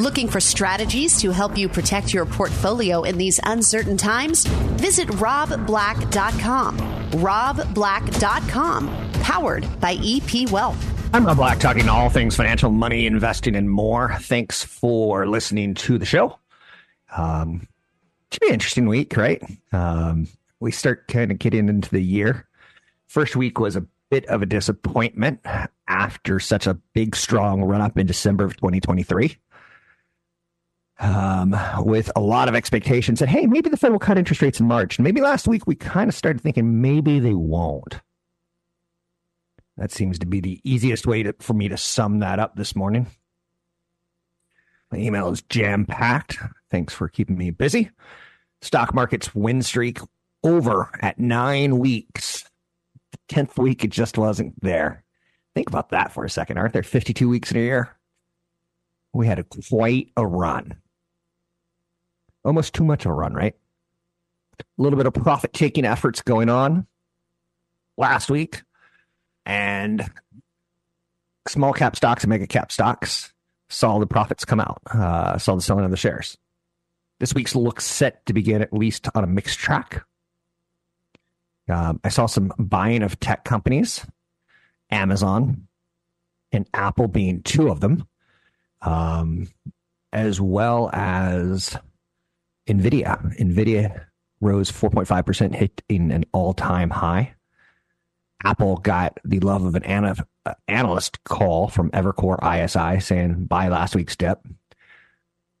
Looking for strategies to help you protect your portfolio in these uncertain times? Visit robblack.com. robblack.com, powered by EP Wealth. I'm Rob Black, talking all things financial, money, investing, and more. Thanks for listening to the show. Um, should be an interesting week, right? Um, we start kind of getting into the year. First week was a bit of a disappointment after such a big, strong run up in December of 2023 um, with a lot of expectations that, hey, maybe the Fed will cut interest rates in March. Maybe last week we kind of started thinking maybe they won't. That seems to be the easiest way to, for me to sum that up this morning. My email is jam packed. Thanks for keeping me busy. Stock market's win streak over at nine weeks. The 10th week, it just wasn't there. Think about that for a second. Aren't there 52 weeks in a year? We had a, quite a run almost too much of a run, right? A little bit of profit taking efforts going on last week, and small cap stocks and mega cap stocks saw the profits come out, uh, saw the selling of the shares. This week's looks set to begin at least on a mixed track. Um, I saw some buying of tech companies, Amazon and Apple being two of them, um, as well as NVIDIA. NVIDIA rose 4.5%, hitting an all time high. Apple got the love of an ana- uh, analyst call from Evercore ISI saying buy last week's dip.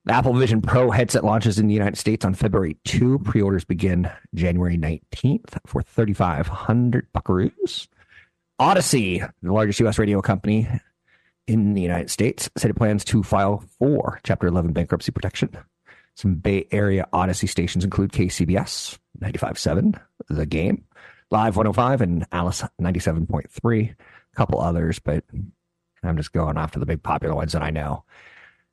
The Apple Vision Pro headset launches in the United States on February 2. Pre orders begin January 19th for 3,500 buckaroos. Audacy, the largest U.S. radio company in the United States, said it plans to file for Chapter 11 bankruptcy protection. Some Bay Area Audacy stations include KCBS 95.7, The Game, Live 105, and Alice 97.3. A couple others, but I'm just going after the big popular ones that I know.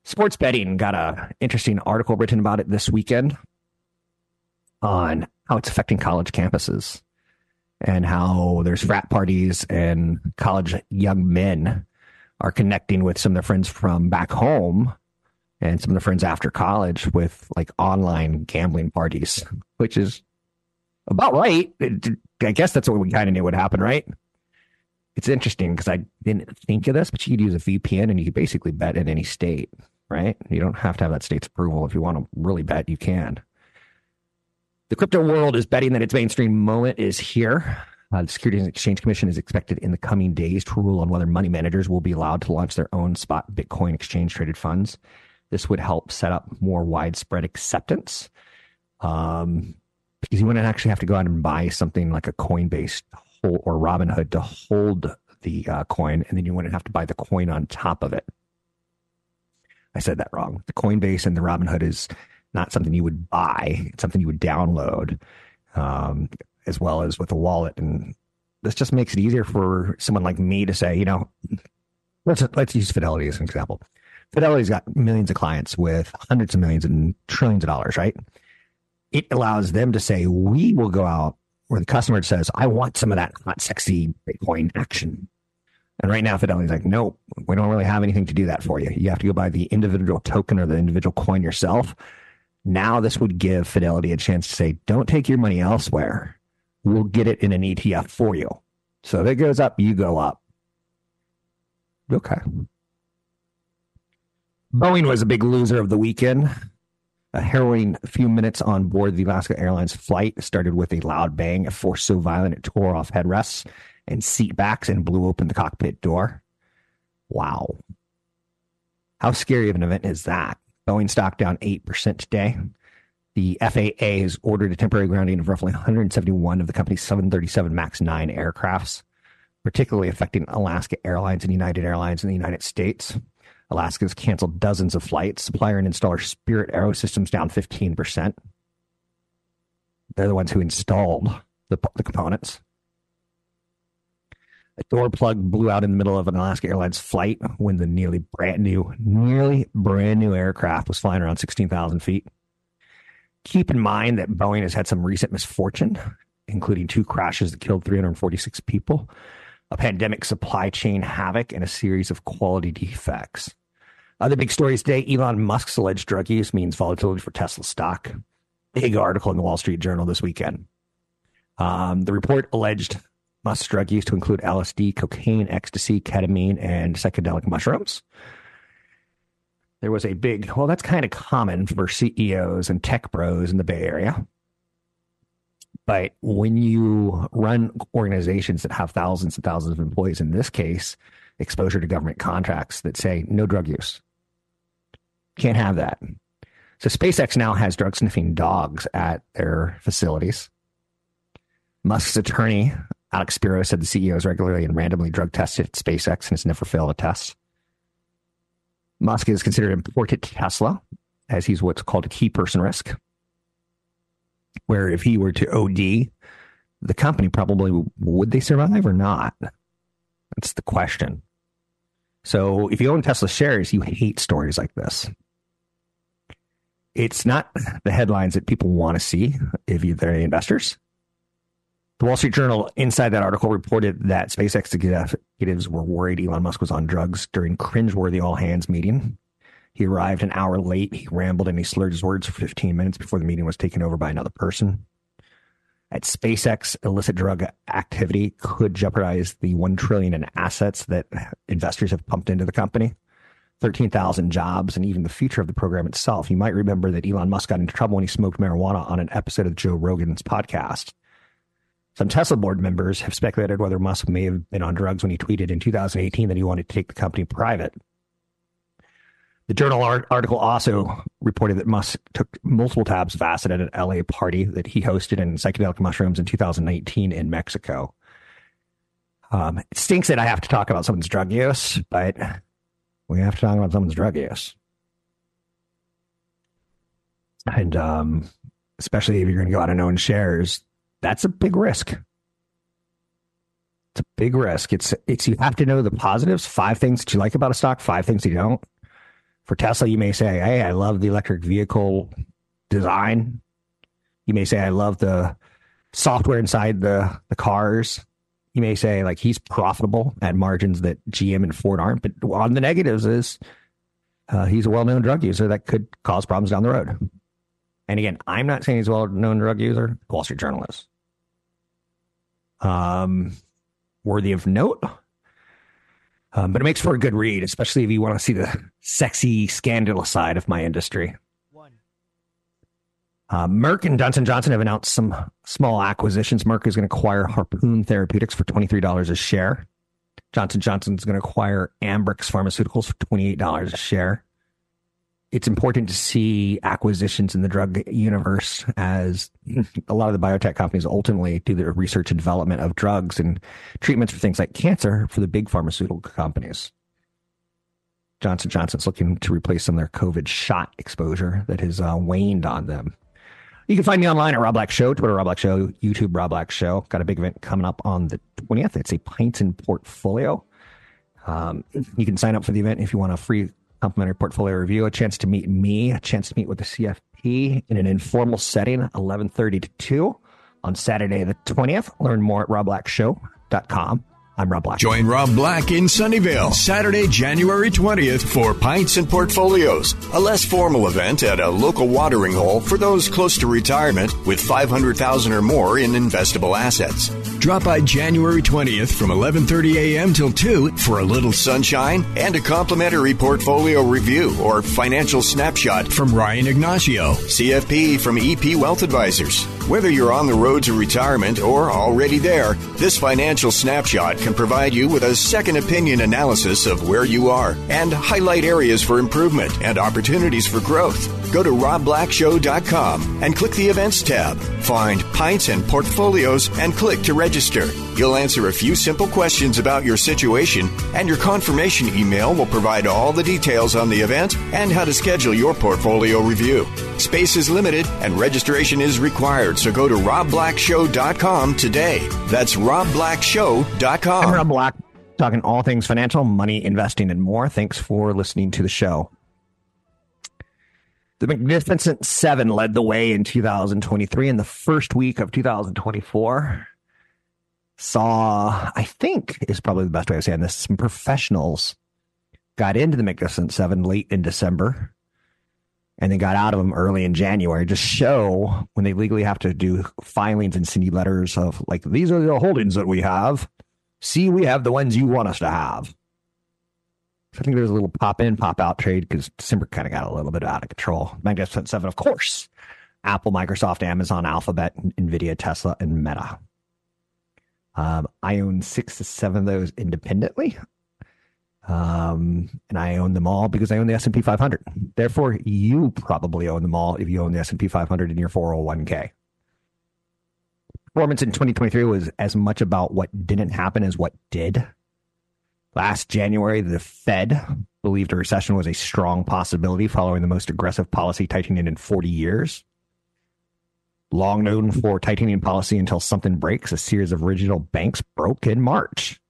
Sports betting got a interesting article written about it this weekend on how it's affecting college campuses and how there's frat parties and college young men are connecting with some of their friends from back home and some of the friends after college with like online gambling parties, which is about right. I guess that's what we kind of knew would happen, right? It's interesting because I didn't think of this, but you could use a VPN and you could basically bet in any state, right? You don't have to have that state's approval. If you want to really bet, you can. The crypto world is betting that its mainstream moment is here. Uh, the Securities and Exchange Commission is expected in the coming days to rule on whether money managers will be allowed to launch their own spot Bitcoin exchange traded funds. This would help set up more widespread acceptance. Um, because you wouldn't actually have to go out and buy something like a Coinbase or Robinhood to hold the uh, coin, and then you wouldn't have to buy the coin on top of it. I said that wrong. The Coinbase and the Robinhood is not something you would buy; it's something you would download, um, as well as with a wallet. And this just makes it easier for someone like me to say, you know, let's let's use Fidelity as an example. Fidelity's got millions of clients with hundreds of millions and trillions of dollars, right? It allows them to say, we will go out where the customer says, I want some of that hot, sexy Bitcoin action. And right now, Fidelity's like, nope, we don't really have anything to do that for you. You have to go buy the individual token or the individual coin yourself. Now, this would give Fidelity a chance to say, don't take your money elsewhere. We'll get it in an ETF for you. So if it goes up, you go up. Okay. Boeing was a big loser of the weekend. A harrowing few minutes on board the Alaska Airlines flight started with a loud bang, a force so violent it tore off headrests and seat backs and blew open the cockpit door. Wow. How scary of an event is that? Boeing stock down 8% today. The FAA has ordered a temporary grounding of roughly 171 of the company's 737 MAX 9 aircrafts, particularly affecting Alaska Airlines and United Airlines in the United States. Alaska's canceled dozens of flights. Supplier and installer Spirit Aerosystems down 15%. They're the ones who installed the, the components. A door plug blew out in the middle of an Alaska Airlines flight when the nearly brand new, nearly brand new aircraft was flying around 16,000 feet. Keep in mind that Boeing has had some recent misfortune, including two crashes that killed 346 people, a pandemic supply chain havoc, and a series of quality defects. Other big stories today Elon Musk's alleged drug use means volatility for Tesla stock. Big article in the Wall Street Journal this weekend. Um, the report alleged Musk's drug use to include LSD, cocaine, ecstasy, ketamine, and psychedelic mushrooms there was a big, well, that's kind of common for CEOs and tech bros in the Bay Area. But when you run organizations that have thousands and thousands of employees, in this case, exposure to government contracts that say no drug use, can't have that. So SpaceX now has drug sniffing dogs at their facilities. Musk's attorney, Alex Spiro, said the CEO is regularly and randomly drug tested at SpaceX and has never failed a test. Musk is considered important to Tesla as he's what's called a key person risk, where if he were to OD, the company probably would they survive or not? That's the question. So if you own Tesla shares, you hate stories like this. It's not the headlines that people want to see if they're the investors. The Wall Street Journal, inside that article, reported that SpaceX executives were worried Elon Musk was on drugs during cringeworthy all hands meeting. He arrived an hour late. He rambled and he slurred his words for 15 minutes before the meeting was taken over by another person. At SpaceX, illicit drug activity could jeopardize the 1 trillion in assets that investors have pumped into the company. 13,000 jobs and even the future of the program itself. You might remember that Elon Musk got into trouble when he smoked marijuana on an episode of Joe Rogan's podcast. Some Tesla board members have speculated whether Musk may have been on drugs when he tweeted in 2018 that he wanted to take the company private. The journal art- article also reported that Musk took multiple tabs of acid at an LA party that he hosted in psychedelic mushrooms in 2019 in Mexico. Um, it stinks that I have to talk about someone's drug use, but we have to talk about someone's drug use. And um, especially if you're going to go out and own shares, that's a big risk. It's a big risk. It's it's you have to know the positives, five things that you like about a stock, five things you don't. For Tesla, you may say, "Hey, I love the electric vehicle design." You may say, "I love the software inside the the cars." You may say, like he's profitable at margins that GM and Ford aren't. But on the negatives is uh, he's a well-known drug user that could cause problems down the road. And again, I'm not saying he's a well-known drug user. Wall Street Journal is. Um, worthy of note. Um, but it makes for a good read, especially if you want to see the sexy, scandalous side of my industry. Uh, Merck and Johnson Johnson have announced some small acquisitions. Merck is going to acquire Harpoon Therapeutics for twenty three dollars a share. Johnson Johnson is going to acquire Ambrx Pharmaceuticals for twenty eight dollars a share it's important to see acquisitions in the drug universe as a lot of the biotech companies ultimately do the research and development of drugs and treatments for things like cancer for the big pharmaceutical companies. Johnson Johnson's looking to replace some of their COVID shot exposure that has uh, waned on them. You can find me online at Rob Black Show, Twitter Rob Black Show, YouTube Rob Black Show. Got a big event coming up on the 20th. It's a Pints and Portfolio. Um, you can sign up for the event if you want a free complimentary portfolio review, a chance to meet me, a chance to meet with the CFP in an informal setting, 1130 to 2 on Saturday the 20th. Learn more at robblackshow.com. I'm Rob Black. Join Rob Black in Sunnyvale, Saturday, January 20th for Pints and Portfolios, a less formal event at a local watering hole for those close to retirement with 500,000 or more in investable assets. Drop by January 20th from 11:30 a.m. till 2 for a little sunshine and a complimentary portfolio review or financial snapshot from Ryan Ignacio, CFP from EP Wealth Advisors. Whether you're on the road to retirement or already there, this financial snapshot can provide you with a second opinion analysis of where you are and highlight areas for improvement and opportunities for growth. Go to robblackshow.com and click the events tab. Find Pints and Portfolios and click to register. You'll answer a few simple questions about your situation, and your confirmation email will provide all the details on the event and how to schedule your portfolio review. Space is limited and registration is required, so go to robblackshow.com today. That's robblackshow.com. I'm Rob Black, talking all things financial, money, investing, and more. Thanks for listening to the show. The Magnificent Seven led the way in 2023. In the first week of 2024, saw, I think is probably the best way of saying this, some professionals got into the Magnificent Seven late in December and they got out of them early in January. Just show when they legally have to do filings and send letters of like, these are the holdings that we have. See, we have the ones you want us to have. I think there's a little pop in, pop out trade because December kind of got a little bit out of control. Magnificent Seven, of course. Apple, Microsoft, Amazon, Alphabet, Nvidia, Tesla, and Meta. Um, I own six to seven of those independently. Um, and I own them all because I own the S&P 500. Therefore, you probably own them all if you own the S&P 500 in your 401k. Performance in 2023 was as much about what didn't happen as what did. Last January, the Fed believed a recession was a strong possibility following the most aggressive policy tightening in 40 years. Long known for tightening policy until something breaks, a series of regional banks broke in March,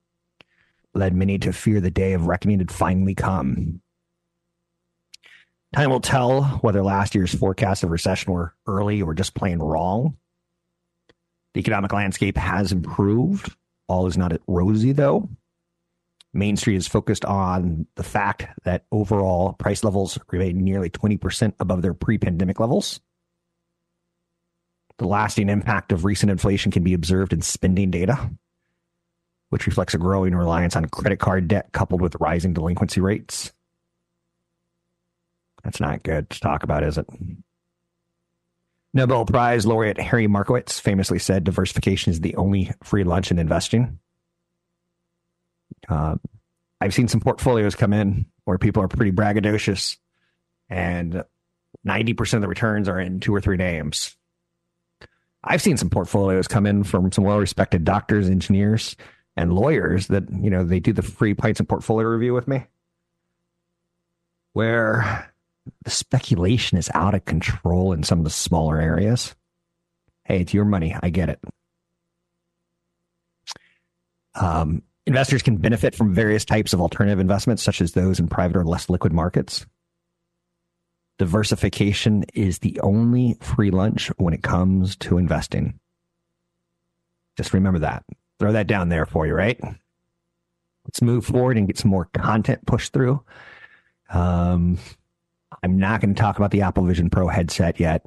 led many to fear the day of reckoning had finally come. Time will tell whether last year's forecasts of recession were early or just plain wrong. The economic landscape has improved. All is not at rosy, though. Main Street is focused on the fact that overall price levels remain nearly 20% above their pre pandemic levels. The lasting impact of recent inflation can be observed in spending data, which reflects a growing reliance on credit card debt coupled with rising delinquency rates. That's not good to talk about, is it? Nobel Prize laureate Harry Markowitz famously said diversification is the only free lunch in investing. Uh, I've seen some portfolios come in where people are pretty braggadocious and 90% of the returns are in two or three names. I've seen some portfolios come in from some well respected doctors, engineers, and lawyers that, you know, they do the free pints and portfolio review with me where the speculation is out of control in some of the smaller areas. Hey, it's your money. I get it. Um, investors can benefit from various types of alternative investments, such as those in private or less liquid markets. Diversification is the only free lunch when it comes to investing. Just remember that. Throw that down there for you, right? Let's move forward and get some more content pushed through. Um, I'm not going to talk about the Apple Vision Pro headset yet.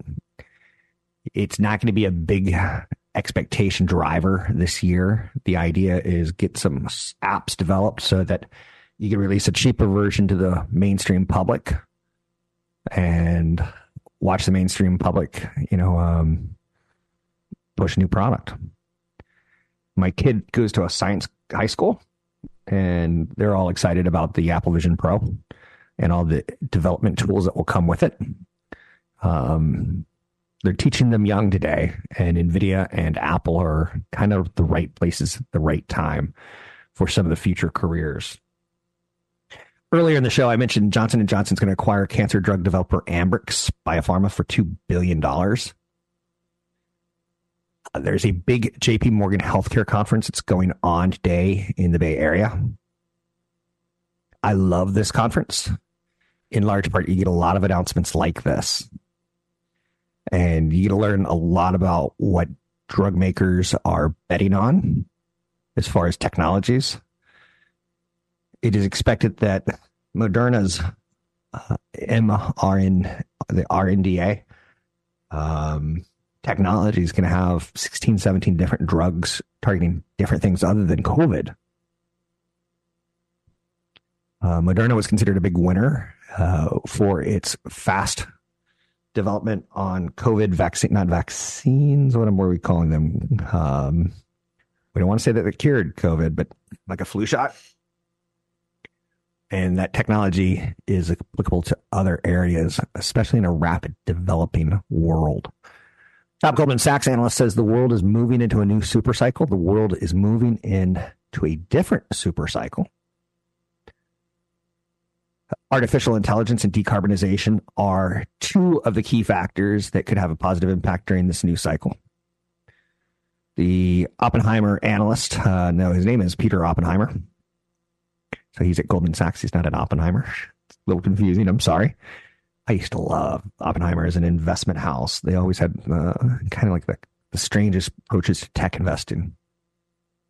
It's not going to be a big expectation driver this year. The idea is get some apps developed so that you can release a cheaper version to the mainstream public and watch the mainstream public, you know, um, push a new product. My kid goes to a science high school and they're all excited about the Apple Vision Pro and all the development tools that will come with it. Um, they're teaching them young today, and NVIDIA and Apple are kind of the right places at the right time for some of the future careers. Earlier in the show, I mentioned Johnson & Johnson's going to acquire cancer drug developer Ambrx Biopharma for $2 billion. Uh, there's a big JP Morgan healthcare conference that's going on today in the Bay Area. I love this conference in large part, you get a lot of announcements like this. And you get to learn a lot about what drug makers are betting on as far as technologies. It is expected that Moderna's uh, mRN, the RNDA um, technology is going to have 16, 17 different drugs targeting different things other than COVID. Uh, Moderna was considered a big winner uh, for its fast development on COVID vaccine, not vaccines. What were we calling them? Um, we don't want to say that it cured COVID, but like a flu shot. And that technology is applicable to other areas, especially in a rapid developing world. Top Goldman Sachs analyst says the world is moving into a new super cycle. The world is moving into a different super cycle. Artificial intelligence and decarbonization are two of the key factors that could have a positive impact during this new cycle. The Oppenheimer analyst, uh, no, his name is Peter Oppenheimer. So he's at Goldman Sachs. He's not at Oppenheimer. It's a little confusing. I'm sorry. I used to love Oppenheimer as an investment house. They always had uh, kind of like the, the strangest approaches to tech investing.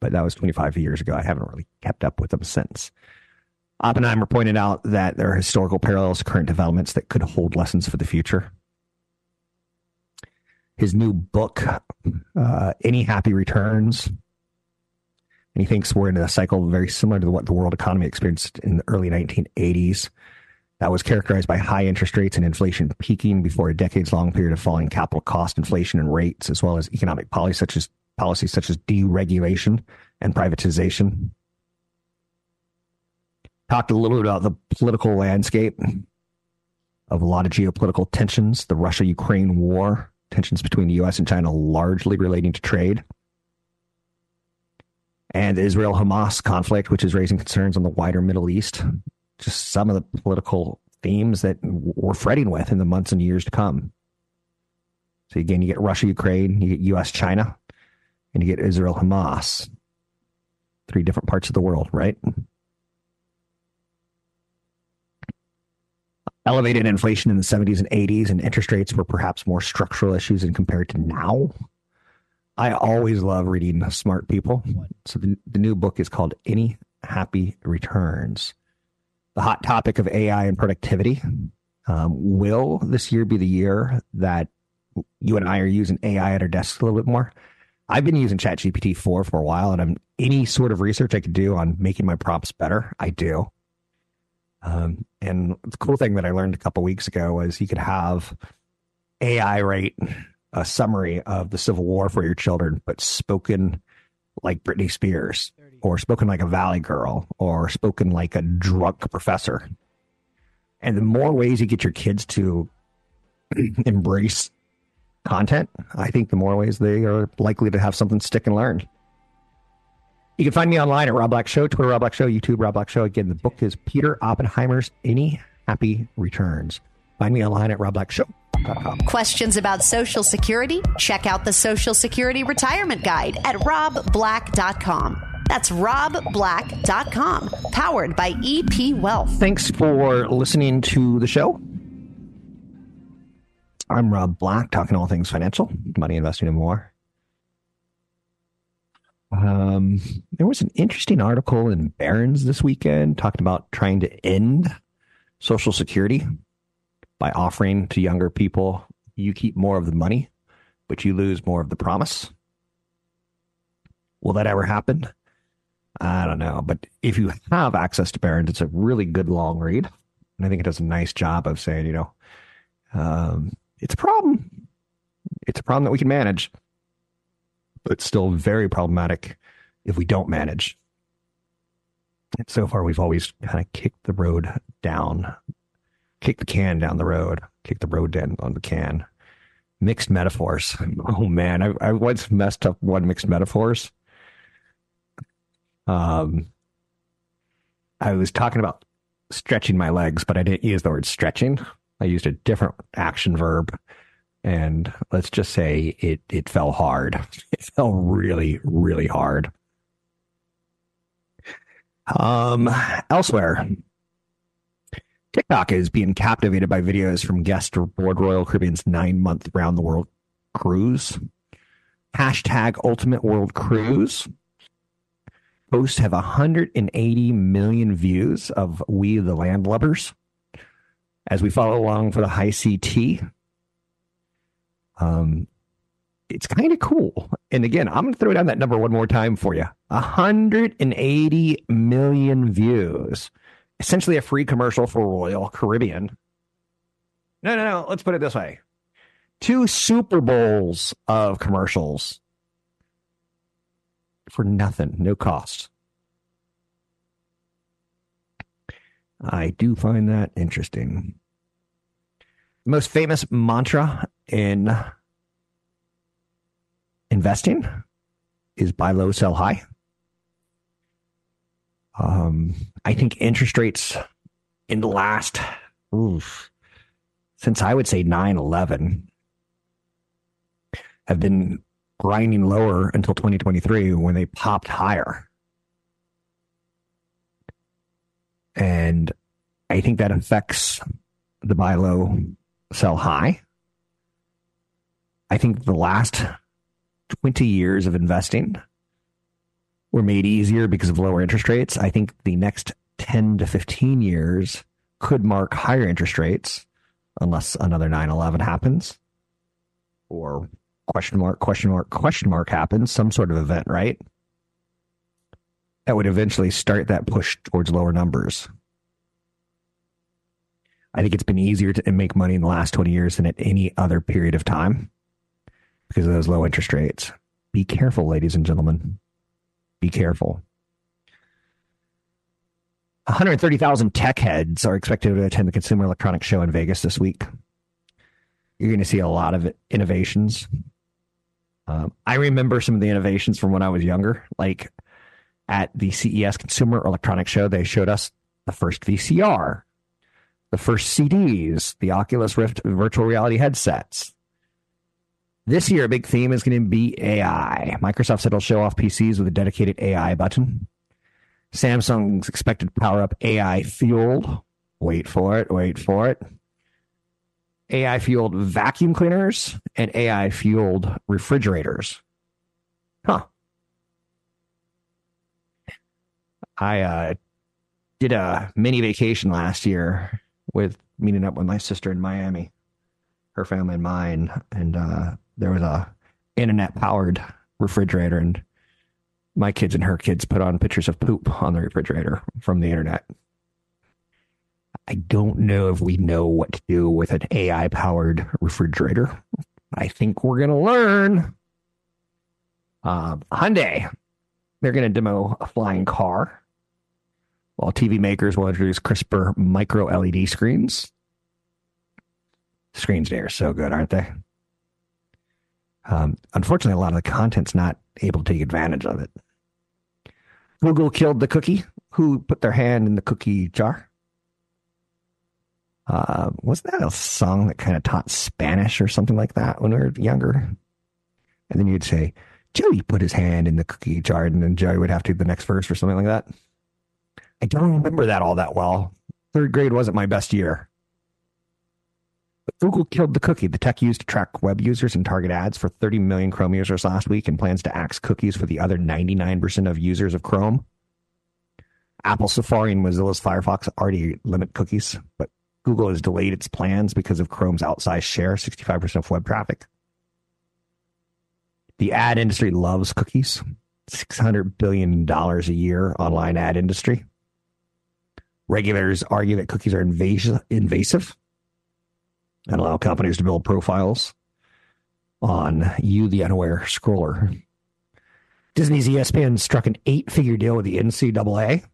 But that was 25 years ago. I haven't really kept up with them since. Oppenheimer pointed out that there are historical parallels to current developments that could hold lessons for the future. His new book, uh, Any Happy Returns, and he thinks we're in a cycle very similar to what the world economy experienced in the early 1980s. That was characterized by high interest rates and inflation peaking before a decades long period of falling capital cost inflation and rates, as well as economic policies such as policies such as deregulation and privatization. Talked a little bit about the political landscape of a lot of geopolitical tensions, the Russia Ukraine war, tensions between the US and China largely relating to trade, and the Israel Hamas conflict, which is raising concerns on the wider Middle East. Just some of the political themes that we're fretting with in the months and years to come. So, again, you get Russia Ukraine, you get US China, and you get Israel Hamas. Three different parts of the world, right? Elevated inflation in the 70s and 80s and interest rates were perhaps more structural issues than compared to now. I always love reading smart people. So the, the new book is called Any Happy Returns. The hot topic of AI and productivity. Um, will this year be the year that you and I are using AI at our desks a little bit more? I've been using ChatGPT 4 for a while, and I'm any sort of research I could do on making my prompts better, I do. Um, and the cool thing that I learned a couple weeks ago was you could have AI write a summary of the Civil War for your children, but spoken like Britney Spears, or spoken like a Valley girl, or spoken like a drunk professor. And the more ways you get your kids to embrace content, I think the more ways they are likely to have something stick and learn. You can find me online at Rob Black Show, Twitter Rob Black Show, YouTube Rob Black Show. Again, the book is Peter Oppenheimer's Any Happy Returns. Find me online at robblackshow.com. Questions about Social Security? Check out the Social Security Retirement Guide at robblack.com. That's robblack.com, powered by EP Wealth. Thanks for listening to the show. I'm Rob Black, talking all things financial, money, investing, and more. Um, there was an interesting article in Barron's this weekend talking about trying to end Social Security by offering to younger people you keep more of the money, but you lose more of the promise. Will that ever happen? I don't know. But if you have access to Barron's, it's a really good long read. And I think it does a nice job of saying, you know, um, it's a problem. It's a problem that we can manage but still very problematic if we don't manage. And so far, we've always kind of kicked the road down, kicked the can down the road, kicked the road down on the can. Mixed metaphors. Oh man, I, I once messed up one mixed metaphors. Um, I was talking about stretching my legs, but I didn't use the word stretching. I used a different action verb and let's just say it it fell hard. It fell really, really hard. Um, elsewhere, TikTok is being captivated by videos from guests aboard Royal Caribbean's nine month round the world cruise. Hashtag Ultimate World Cruise. Posts have 180 million views of We the Landlubbers as we follow along for the high tea um, it's kind of cool. And again, I'm going to throw down that number one more time for you 180 million views. Essentially a free commercial for Royal Caribbean. No, no, no. Let's put it this way Two Super Bowls of commercials for nothing, no cost. I do find that interesting. Most famous mantra in investing is buy low, sell high. Um, I think interest rates in the last, oof, since I would say 9 11, have been grinding lower until 2023 when they popped higher. And I think that affects the buy low, sell high. I think the last 20 years of investing were made easier because of lower interest rates. I think the next 10 to 15 years could mark higher interest rates unless another 9 11 happens or question mark, question mark, question mark happens, some sort of event, right? That would eventually start that push towards lower numbers. I think it's been easier to make money in the last 20 years than at any other period of time because of those low interest rates. Be careful, ladies and gentlemen. Be careful. 130,000 tech heads are expected to attend the Consumer Electronics Show in Vegas this week. You're going to see a lot of innovations. Um, I remember some of the innovations from when I was younger. Like at the CES Consumer Electronics Show, they showed us the first VCR, the first CDs, the Oculus Rift virtual reality headsets. This year, a big theme is going to be AI. Microsoft said it'll show off PCs with a dedicated AI button. Samsung's expected to power up AI fueled. Wait for it, wait for it. AI fueled vacuum cleaners and AI fueled refrigerators. Huh. I uh, did a mini vacation last year with meeting up with my sister in Miami, her family and mine, and uh, there was a internet powered refrigerator, and my kids and her kids put on pictures of poop on the refrigerator from the internet. I don't know if we know what to do with an AI powered refrigerator. I think we're going to learn. Uh, Hyundai, they're going to demo a flying car, while TV makers will introduce crisper micro LED screens. Screens there are so good, aren't they? Um, unfortunately, a lot of the content's not able to take advantage of it. Google killed the cookie. Who put their hand in the cookie jar? Uh, wasn't that a song that kind of taught Spanish or something like that when we were younger? And then you'd say, Joey put his hand in the cookie jar, and then Joey would have to do the next verse or something like that. I don't remember that all that well. Third grade wasn't my best year. Google killed the cookie, the tech used to track web users and target ads for 30 million Chrome users last week and plans to axe cookies for the other 99% of users of Chrome. Apple Safari and Mozilla's Firefox already limit cookies, but Google has delayed its plans because of Chrome's outsized share, 65% of web traffic. The ad industry loves cookies. $600 billion a year online ad industry. Regulators argue that cookies are invasive, invasive and allow companies to build profiles on you, the unaware scroller. Disney's ESPN struck an eight figure deal with the NCAA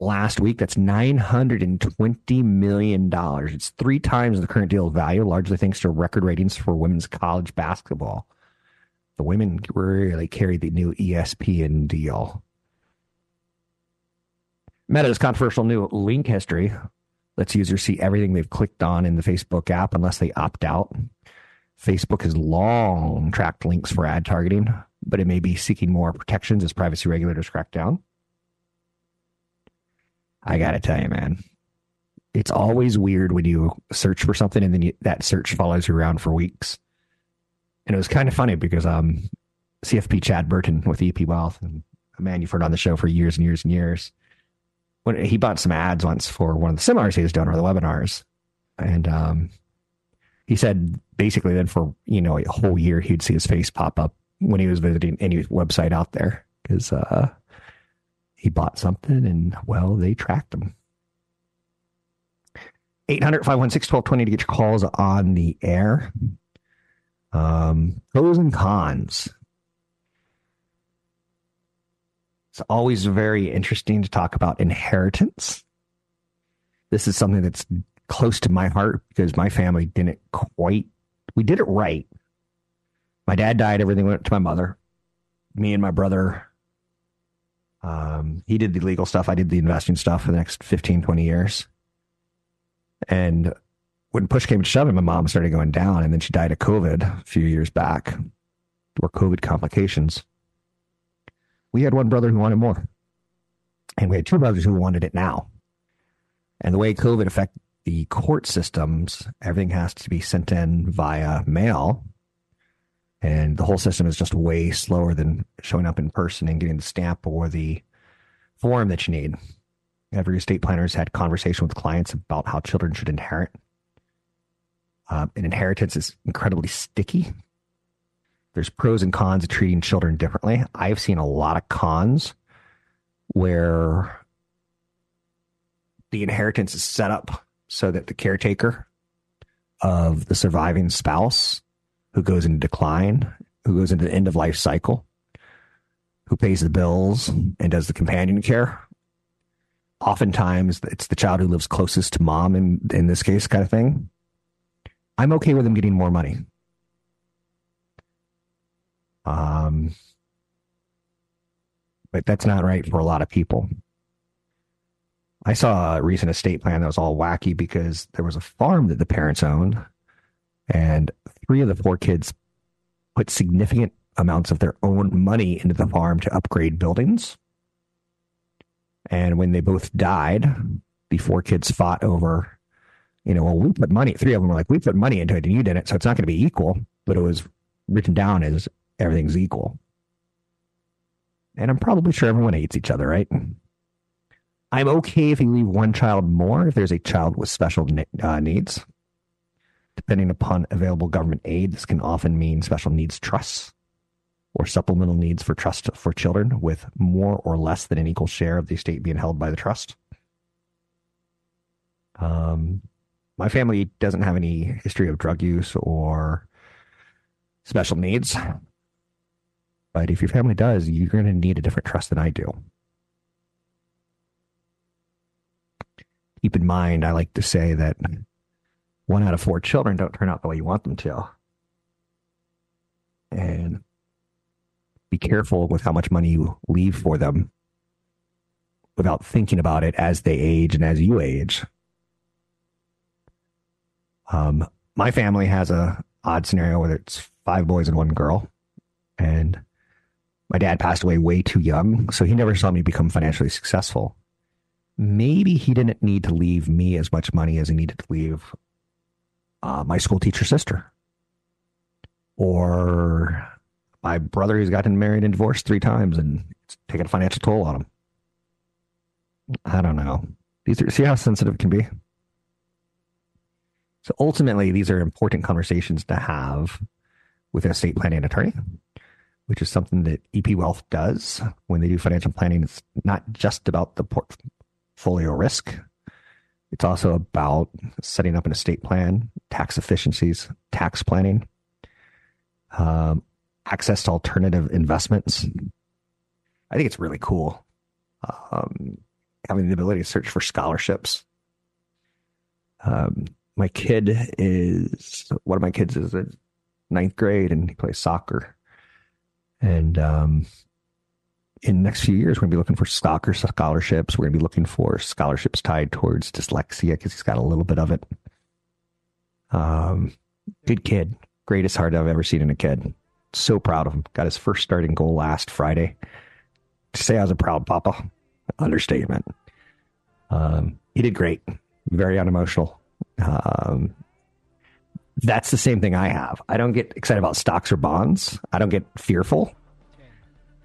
last week. That's $920 million. It's three times the current deal value, largely thanks to record ratings for women's college basketball. The women really carried the new ESPN deal. Meta's controversial new link history lets users see everything they've clicked on in the Facebook app unless they opt out. Facebook has long tracked links for ad targeting, but it may be seeking more protections as privacy regulators crack down. I got to tell you, man, it's always weird when you search for something and then you, that search follows you around for weeks. And it was kind of funny because um, CFP Chad Burton with EP Wealth, and a man you've heard on the show for years and years and years, when he bought some ads once for one of the seminars he was doing or the webinars, and um, he said basically then for you know a whole year he'd see his face pop up when he was visiting any website out there because uh, he bought something and well they tracked him. 800 516 1220 to get your calls on the air. Um, pros and cons. It's always very interesting to talk about inheritance. This is something that's close to my heart because my family didn't quite, we did it right. My dad died, everything went to my mother. Me and my brother, um, he did the legal stuff, I did the investing stuff for the next 15, 20 years. And when push came to shove, my mom started going down, and then she died of COVID a few years back, or COVID complications. We had one brother who wanted more, and we had two brothers who wanted it now. And the way COVID affected the court systems, everything has to be sent in via mail, and the whole system is just way slower than showing up in person and getting the stamp or the form that you need. Every estate planner has had conversation with clients about how children should inherit. Uh, an inheritance is incredibly sticky. There's pros and cons of treating children differently. I've seen a lot of cons where the inheritance is set up so that the caretaker of the surviving spouse who goes into decline, who goes into the end of life cycle, who pays the bills and does the companion care. Oftentimes, it's the child who lives closest to mom in, in this case, kind of thing. I'm okay with them getting more money. Um, but that's not right for a lot of people. I saw a recent estate plan that was all wacky because there was a farm that the parents owned, and three of the four kids put significant amounts of their own money into the farm to upgrade buildings. And when they both died, the four kids fought over you know, well, we put money, three of them were like, we put money into it and you didn't. So it's not going to be equal, but it was written down as everything's equal. And I'm probably sure everyone hates each other, right? I'm okay if you leave one child more if there's a child with special uh, needs. Depending upon available government aid, this can often mean special needs trusts or supplemental needs for trust for children with more or less than an equal share of the estate being held by the trust. Um, my family doesn't have any history of drug use or special needs. But if your family does, you're going to need a different trust than I do. Keep in mind, I like to say that one out of four children don't turn out the way you want them to. And be careful with how much money you leave for them without thinking about it as they age and as you age. Um, my family has a odd scenario where it's five boys and one girl, and my dad passed away way too young, so he never saw me become financially successful. Maybe he didn't need to leave me as much money as he needed to leave uh, my school teacher sister, or my brother who's gotten married and divorced three times and it's taken a financial toll on him. I don't know. These are see how sensitive it can be. So ultimately, these are important conversations to have with an estate planning attorney, which is something that EP Wealth does when they do financial planning. It's not just about the portfolio risk. It's also about setting up an estate plan, tax efficiencies, tax planning, um, access to alternative investments. I think it's really cool. Um, having the ability to search for scholarships. Um, my kid is one of my kids is in ninth grade and he plays soccer. And um, in the next few years, we're going to be looking for soccer scholarships. We're going to be looking for scholarships tied towards dyslexia because he's got a little bit of it. Um, good kid, greatest heart I've ever seen in a kid. So proud of him. Got his first starting goal last Friday. To say I was a proud papa, understatement. Um, he did great. Very unemotional. Um, that's the same thing I have. I don't get excited about stocks or bonds. I don't get fearful.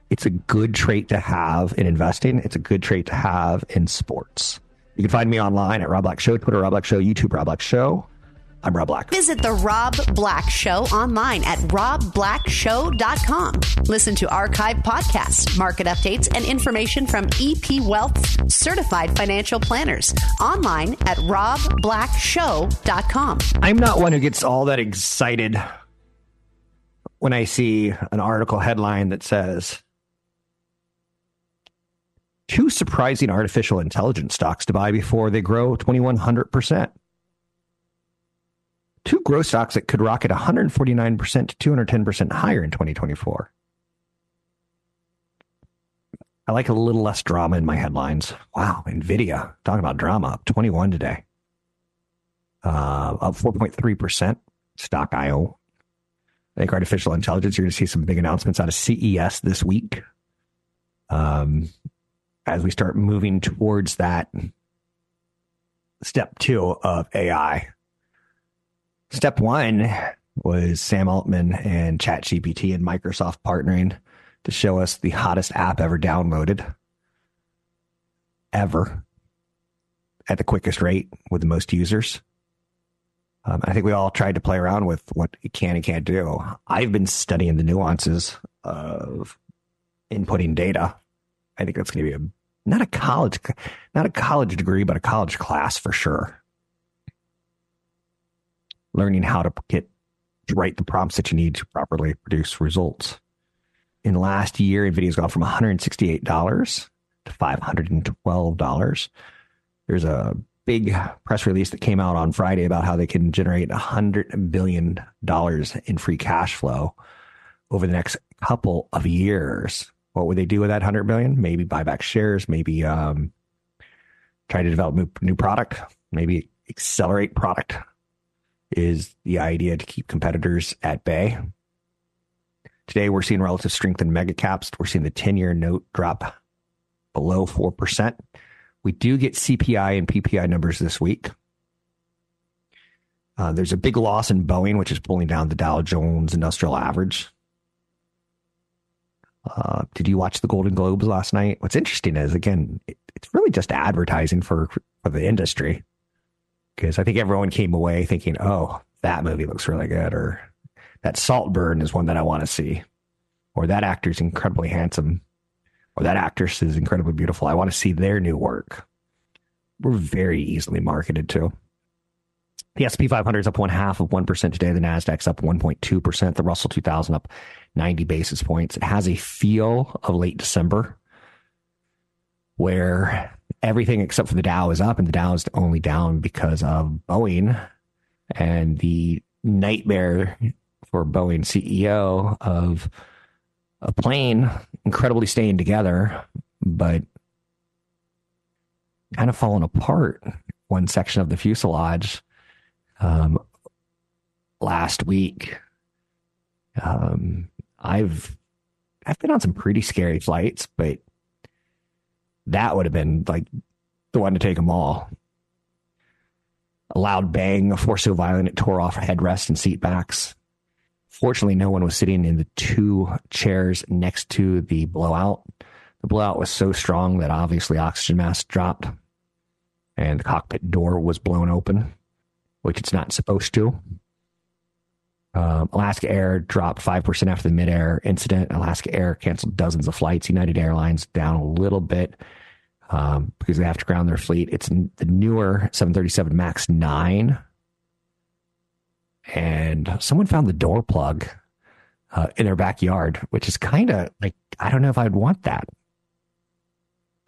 It's a good trait to have in investing. It's a good trait to have in sports. You can find me online at Rob Black Show, Twitter Rob Black Show, YouTube Rob Black Show. I'm Rob Black. Visit The Rob Black Show online at robblackshow.com. Listen to archive podcasts, market updates, and information from EP Wealth's certified financial planners online at robblackshow.com. I'm not one who gets all that excited when I see an article headline that says, Two surprising artificial intelligence stocks to buy before they grow 2,100%. Two growth stocks that could rocket 149% to 210% higher in 2024. I like a little less drama in my headlines. Wow, Nvidia, talking about drama, up 21 today. Uh, up 4.3%. Stock IO. I think artificial intelligence, you're going to see some big announcements out of CES this week. Um, as we start moving towards that step two of AI. Step one was Sam Altman and ChatGPT and Microsoft partnering to show us the hottest app ever downloaded, ever, at the quickest rate with the most users. Um, I think we all tried to play around with what it can and can't do. I've been studying the nuances of inputting data. I think that's going to be a not a college, not a college degree, but a college class for sure. Learning how to get to write the prompts that you need to properly produce results. In last year, NVIDIA's gone from $168 to $512. There's a big press release that came out on Friday about how they can generate $100 billion in free cash flow over the next couple of years. What would they do with that hundred billion? Maybe buy back shares. Maybe um, try to develop new, new product. Maybe accelerate product. Is the idea to keep competitors at bay? Today, we're seeing relative strength in mega caps. We're seeing the 10 year note drop below 4%. We do get CPI and PPI numbers this week. Uh, there's a big loss in Boeing, which is pulling down the Dow Jones Industrial Average. Uh, did you watch the Golden Globes last night? What's interesting is, again, it, it's really just advertising for, for the industry. Because I think everyone came away thinking, oh, that movie looks really good, or that Saltburn is one that I want to see, or that actor's incredibly handsome, or that actress is incredibly beautiful. I want to see their new work. We're very easily marketed to. The S&P 500 is up one half of 1% today. The NASDAQ's up 1.2%. The Russell 2000 up 90 basis points. It has a feel of late December where everything except for the Dow is up and the Dow is only down because of Boeing and the nightmare for Boeing CEO of a plane incredibly staying together, but kind of falling apart. One section of the fuselage um, last week. Um, I've I've been on some pretty scary flights, but that would have been like the one to take them all. A loud bang, a force so violent it tore off headrest and seat backs. Fortunately, no one was sitting in the two chairs next to the blowout. The blowout was so strong that obviously oxygen mask dropped and the cockpit door was blown open which it's not supposed to. Um, Alaska Air dropped 5% after the midair incident. Alaska Air canceled dozens of flights. United Airlines down a little bit um, because they have to ground their fleet. It's the newer 737 MAX 9. And someone found the door plug uh, in their backyard, which is kind of like, I don't know if I'd want that.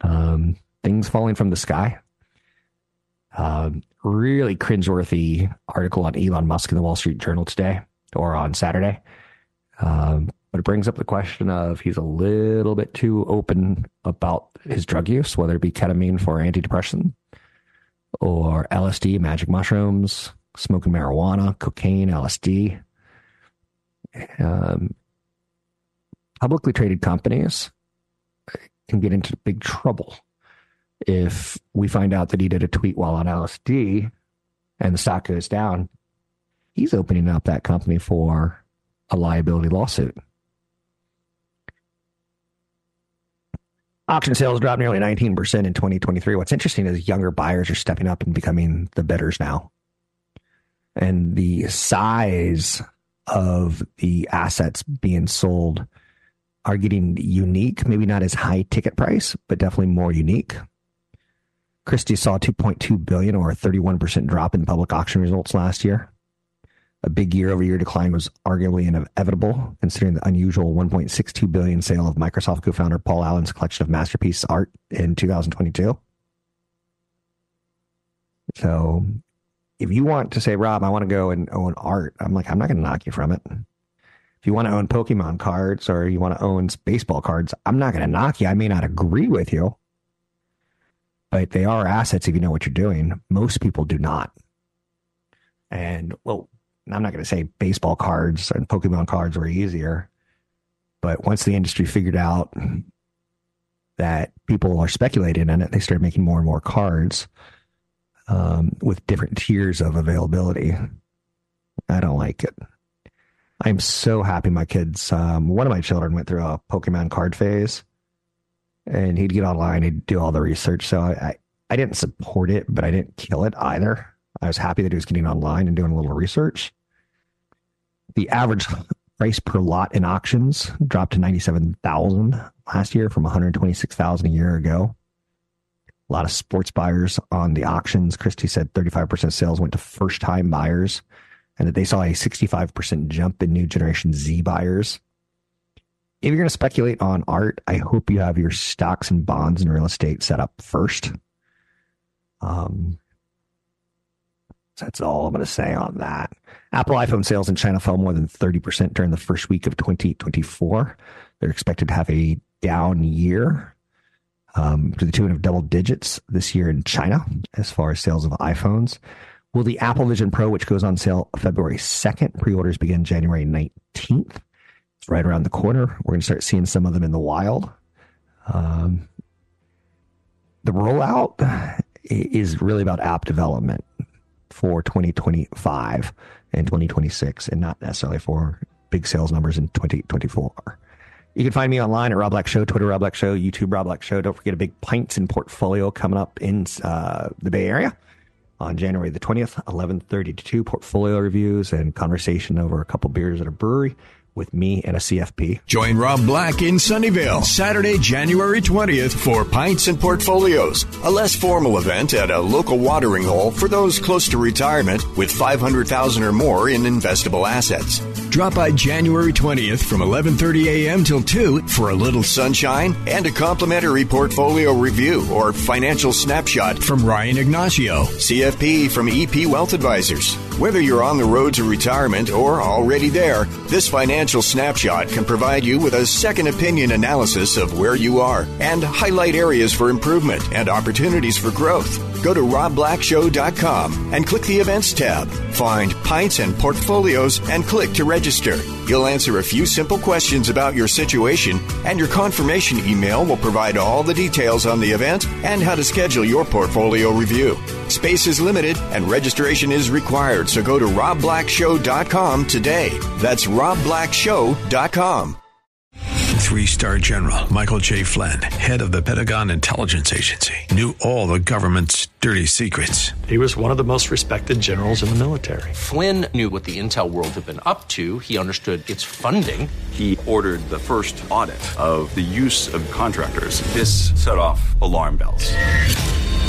Um, things falling from the sky. Um, really cringeworthy article on Elon Musk in the Wall Street Journal today or on Saturday. Um, but it brings up the question of he's a little bit too open about his drug use, whether it be ketamine for antidepressant or LSD, magic mushrooms, smoking marijuana, cocaine, LSD. Um, publicly traded companies can get into big trouble if we find out that he did a tweet while on LSD and the stock goes down, he's opening up that company for a liability lawsuit. Auction sales dropped nearly 19% in 2023. What's interesting is younger buyers are stepping up and becoming the bidders now. and the size of the assets being sold are getting unique, maybe not as high ticket price, but definitely more unique. Christie saw 2.2 billion or a 31% drop in public auction results last year. A big year-over-year decline was arguably inevitable, considering the unusual 1.62 billion sale of Microsoft co-founder Paul Allen's collection of masterpiece art in 2022. So, if you want to say, Rob, I want to go and own art, I'm like, I'm not going to knock you from it. If you want to own Pokemon cards or you want to own baseball cards, I'm not going to knock you. I may not agree with you, but they are assets if you know what you're doing. Most people do not. And well, I'm not going to say baseball cards and Pokemon cards were easier, but once the industry figured out that people are speculating in it, they started making more and more cards um, with different tiers of availability. I don't like it. I'm so happy my kids. Um, one of my children went through a Pokemon card phase, and he'd get online, he'd do all the research. So I, I, I didn't support it, but I didn't kill it either. I was happy that he was getting online and doing a little research. The average price per lot in auctions dropped to 97,000 last year from 126,000 a year ago. A lot of sports buyers on the auctions. Christie said 35% of sales went to first time buyers and that they saw a 65% jump in new generation Z buyers. If you're going to speculate on art, I hope you have your stocks and bonds and real estate set up first. Um, that's all I'm going to say on that. Apple iPhone sales in China fell more than 30% during the first week of 2024. They're expected to have a down year um, to the tune of double digits this year in China as far as sales of iPhones. Will the Apple Vision Pro, which goes on sale February 2nd, pre orders begin January 19th? It's right around the corner. We're going to start seeing some of them in the wild. Um, the rollout is really about app development for 2025 and 2026 and not necessarily for big sales numbers in 2024. You can find me online at Rob Black Show, Twitter Rob Black Show, YouTube Rob Black Show. Don't forget a big pints and portfolio coming up in uh, the Bay Area on January the 20th, 11:30 to 2 portfolio reviews and conversation over a couple beers at a brewery with me and a CFP. Join Rob Black in Sunnyvale Saturday, January 20th for Pints and Portfolios, a less formal event at a local watering hole for those close to retirement with 500,000 or more in investable assets. Drop by January 20th from 11:30 a.m. till 2 for a little sunshine and a complimentary portfolio review or financial snapshot from Ryan Ignacio, CFP from EP Wealth Advisors. Whether you're on the road to retirement or already there, this financial snapshot can provide you with a second opinion analysis of where you are and highlight areas for improvement and opportunities for growth. Go to robblackshow.com and click the events tab. Find pints and portfolios and click to register. You'll answer a few simple questions about your situation, and your confirmation email will provide all the details on the event and how to schedule your portfolio review. Space is limited and registration is required, so go to robblackshow.com today. That's robblackshow.com. Three star general Michael J. Flynn, head of the Pentagon Intelligence Agency, knew all the government's dirty secrets. He was one of the most respected generals in the military. Flynn knew what the intel world had been up to, he understood its funding. He ordered the first audit of the use of contractors. This set off alarm bells.